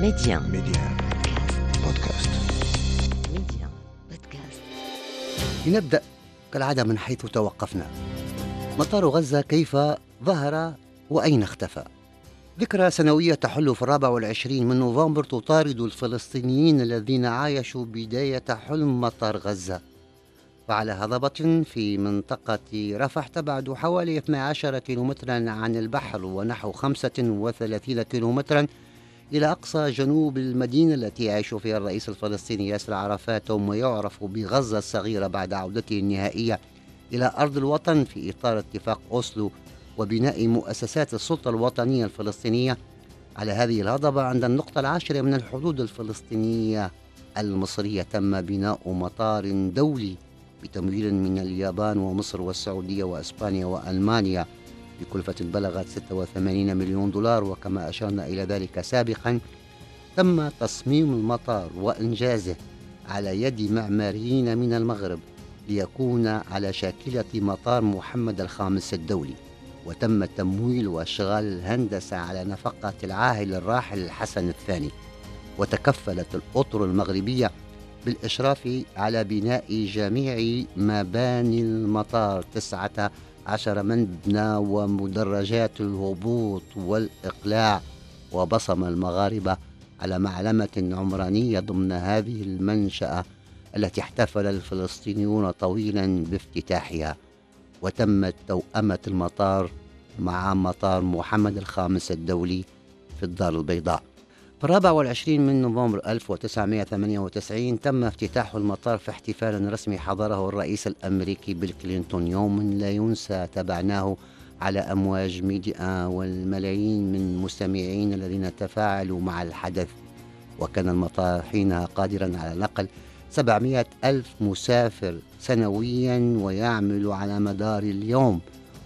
Média. Média. Podcast. Média. Podcast. لنبدأ كالعادة من حيث توقفنا مطار غزة كيف ظهر وأين اختفى ذكرى سنوية تحل في الرابع والعشرين من نوفمبر تطارد الفلسطينيين الذين عايشوا بداية حلم مطار غزة فعلى هضبة في منطقة رفح تبعد حوالي 12 كيلومترا عن البحر ونحو 35 كيلومترا إلى أقصى جنوب المدينة التي يعيش فيها الرئيس الفلسطيني ياسر عرفات وما يعرف بغزة الصغيرة بعد عودته النهائية إلى أرض الوطن في إطار اتفاق أوسلو وبناء مؤسسات السلطة الوطنية الفلسطينية. على هذه الهضبة عند النقطة العاشرة من الحدود الفلسطينية المصرية تم بناء مطار دولي بتمويل من اليابان ومصر والسعودية وأسبانيا وألمانيا. بكلفة بلغت 86 مليون دولار وكما أشرنا إلى ذلك سابقا تم تصميم المطار وإنجازه على يد معماريين من المغرب ليكون على شاكلة مطار محمد الخامس الدولي. وتم تمويل وأشغال الهندسة على نفقة العاهل الراحل الحسن الثاني. وتكفلت الأطر المغربية بالإشراف على بناء جميع مباني المطار تسعة عشر مبنى ومدرجات الهبوط والإقلاع وبصم المغاربة على معلمة عمرانية ضمن هذه المنشأة التي احتفل الفلسطينيون طويلا بافتتاحها وتمت توأمة المطار مع مطار محمد الخامس الدولي في الدار البيضاء. في الرابع والعشرين من نوفمبر 1998 تم افتتاح المطار في احتفال رسمي حضره الرئيس الأمريكي بيل كلينتون يوم لا ينسى تابعناه على أمواج ميديا والملايين من المستمعين الذين تفاعلوا مع الحدث. وكان المطار حينها قادرا على نقل 700 ألف مسافر سنويا ويعمل على مدار اليوم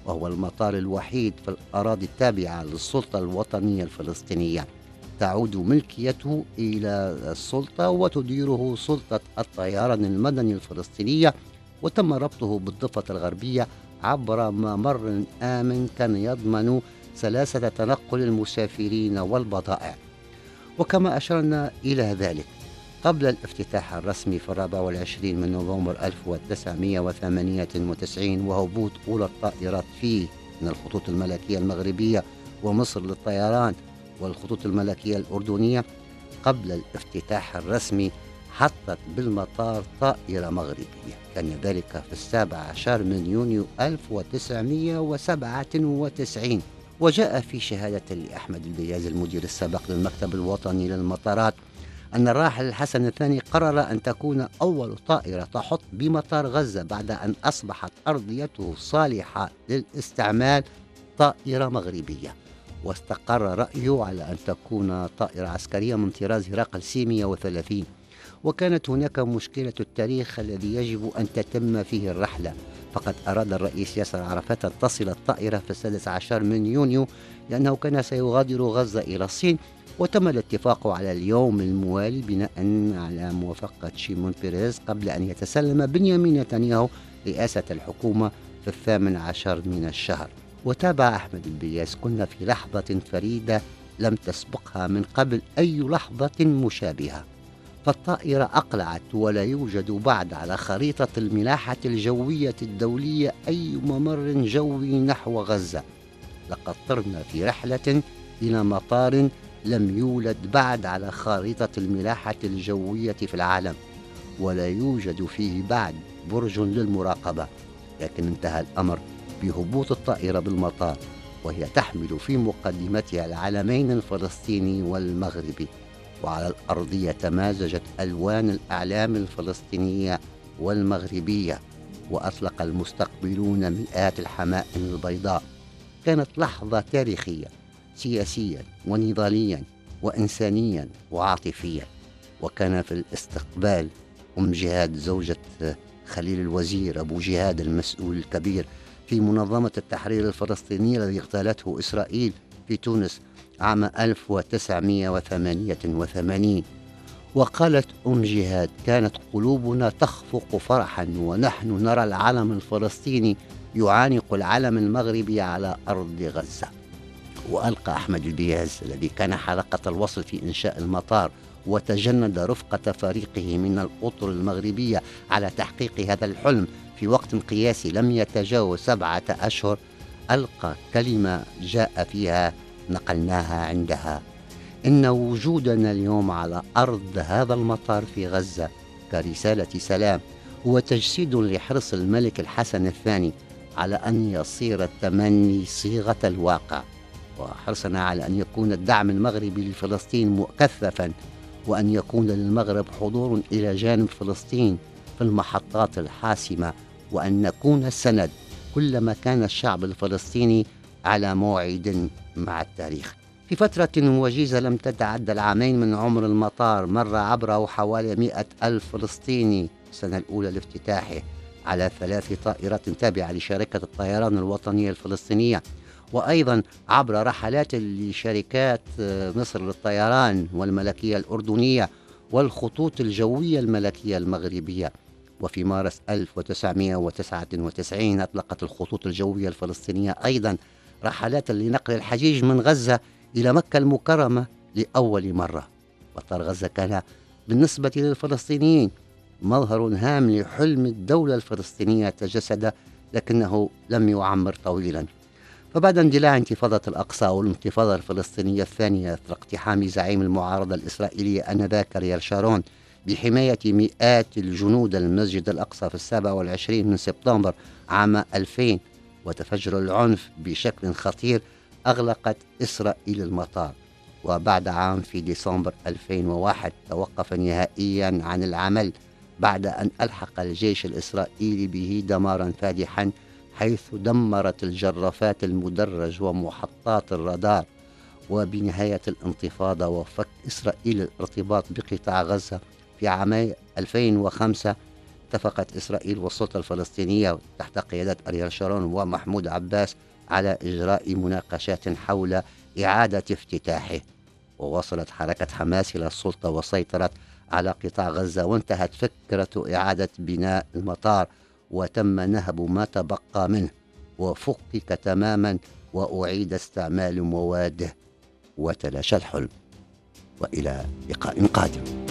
وهو المطار الوحيد في الأراضي التابعة للسلطة الوطنية الفلسطينية. تعود ملكيته إلى السلطة وتديره سلطة الطيران المدني الفلسطينية وتم ربطه بالضفة الغربية عبر ممر آمن كان يضمن سلاسة تنقل المسافرين والبضائع. وكما أشرنا إلى ذلك قبل الافتتاح الرسمي في الرابع والعشرين من نوفمبر 1998 وهبوط أولى الطائرات فيه من الخطوط الملكية المغربية ومصر للطيران والخطوط الملكية الأردنية قبل الافتتاح الرسمي حطت بالمطار طائرة مغربية. كان ذلك في السابع عشر من يونيو 1997 وجاء في شهادة لأحمد البياز المدير السابق للمكتب الوطني للمطارات أن الراحل الحسن الثاني قرر أن تكون أول طائرة تحط بمطار غزة بعد أن أصبحت أرضيته صالحة للاستعمال طائرة مغربية. واستقر رأيه على أن تكون طائرة عسكرية من طراز هرقل سي 130 وكانت هناك مشكلة التاريخ الذي يجب أن تتم فيه الرحلة. فقد أراد الرئيس ياسر عرفات أن تصل الطائرة في السادس عشر من يونيو لأنه كان سيغادر غزة إلى الصين. وتم الاتفاق على اليوم الموالي بناء على موافقة شيمون بيريز قبل أن يتسلم بنيامين نتنياهو رئاسة الحكومة في الثامن عشر من الشهر. وتابع أحمد البياس كنا في لحظة فريدة لم تسبقها من قبل أي لحظة مشابهة. فالطائرة أقلعت ولا يوجد بعد على خريطة الملاحة الجوية الدولية أي ممر جوي نحو غزة. لقد طرنا في رحلة إلى مطار لم يولد بعد على خارطة الملاحة الجوية في العالم ولا يوجد فيه بعد برج للمراقبة. لكن انتهى الأمر. بهبوط الطائرة بالمطار وهي تحمل في مقدمتها العلمين الفلسطيني والمغربي. وعلى الأرضية تمازجت ألوان الأعلام الفلسطينية والمغربية وأطلق المستقبلون مئات الحمائم البيضاء. كانت لحظة تاريخية سياسيا ونضاليا وإنسانيا وعاطفيا. وكان في الاستقبال أم جهاد زوجة خليل الوزير أبو جهاد المسؤول الكبير في منظمة التحرير الفلسطينية الذي اغتالته إسرائيل في تونس عام 1988 وقالت أم جهاد كانت قلوبنا تخفق فرحا ونحن نرى العلم الفلسطيني يعانق العلم المغربي على أرض غزة. وألقى أحمد البياز الذي كان حلقة الوصل في إنشاء المطار وتجند رفقة فريقه من الأطر المغربية على تحقيق هذا الحلم في وقت قياسي لم يتجاوز سبعة أشهر ألقى كلمة جاء فيها نقلناها عندها. إن وجودنا اليوم على أرض هذا المطار في غزة كرسالة سلام هو تجسيد لحرص الملك الحسن الثاني على أن يصير التمني صيغة الواقع. وحرصنا على أن يكون الدعم المغربي لفلسطين مكثفا وأن يكون للمغرب حضور إلى جانب فلسطين في المحطات الحاسمة وأن نكون السند كلما كان الشعب الفلسطيني على موعد مع التاريخ. في فترة وجيزة لم تتعدى العامين من عمر المطار مر عبره حوالي مئة ألف فلسطيني. السنة الأولى لافتتاحه على ثلاث طائرات تابعة لشركة الطيران الوطنية الفلسطينية. وأيضا عبر رحلات لشركات مصر للطيران والملكية الأردنية والخطوط الجوية الملكية المغربية. وفي مارس 1999 أطلقت الخطوط الجوية الفلسطينية أيضا رحلات لنقل الحجيج من غزة إلى مكة المكرمة لأول مرة. مطار غزة كان بالنسبة للفلسطينيين مظهر هام لحلم الدولة الفلسطينية تجسد لكنه لم يعمر طويلا. فبعد اندلاع انتفاضة الأقصى والانتفاضة الفلسطينية الثانية أثر اقتحام زعيم المعارضة الإسرائيلية آنذاك ريال شارون بحماية مئات الجنود المسجد الأقصى في السابع والعشرين من سبتمبر عام 2000 وتفجر العنف بشكل خطير أغلقت إسرائيل المطار. وبعد عام في ديسمبر 2001 توقف نهائيا عن العمل بعد أن ألحق الجيش الإسرائيلي به دمارا فادحا حيث دمرت الجرافات المدرج ومحطات الرادار وبنهاية الانتفاضة وفك إسرائيل الارتباط بقطاع غزة في عامي 2005 اتفقت إسرائيل والسلطة الفلسطينية تحت قيادة أريال شارون ومحمود عباس على إجراء مناقشات حول إعادة افتتاحه. ووصلت حركة حماس إلى السلطة وسيطرت على قطاع غزة وانتهت فكرة إعادة بناء المطار وتم نهب ما تبقى منه وفكك تماما وأعيد استعمال مواده وتلاشى الحلم وإلى لقاء قادم.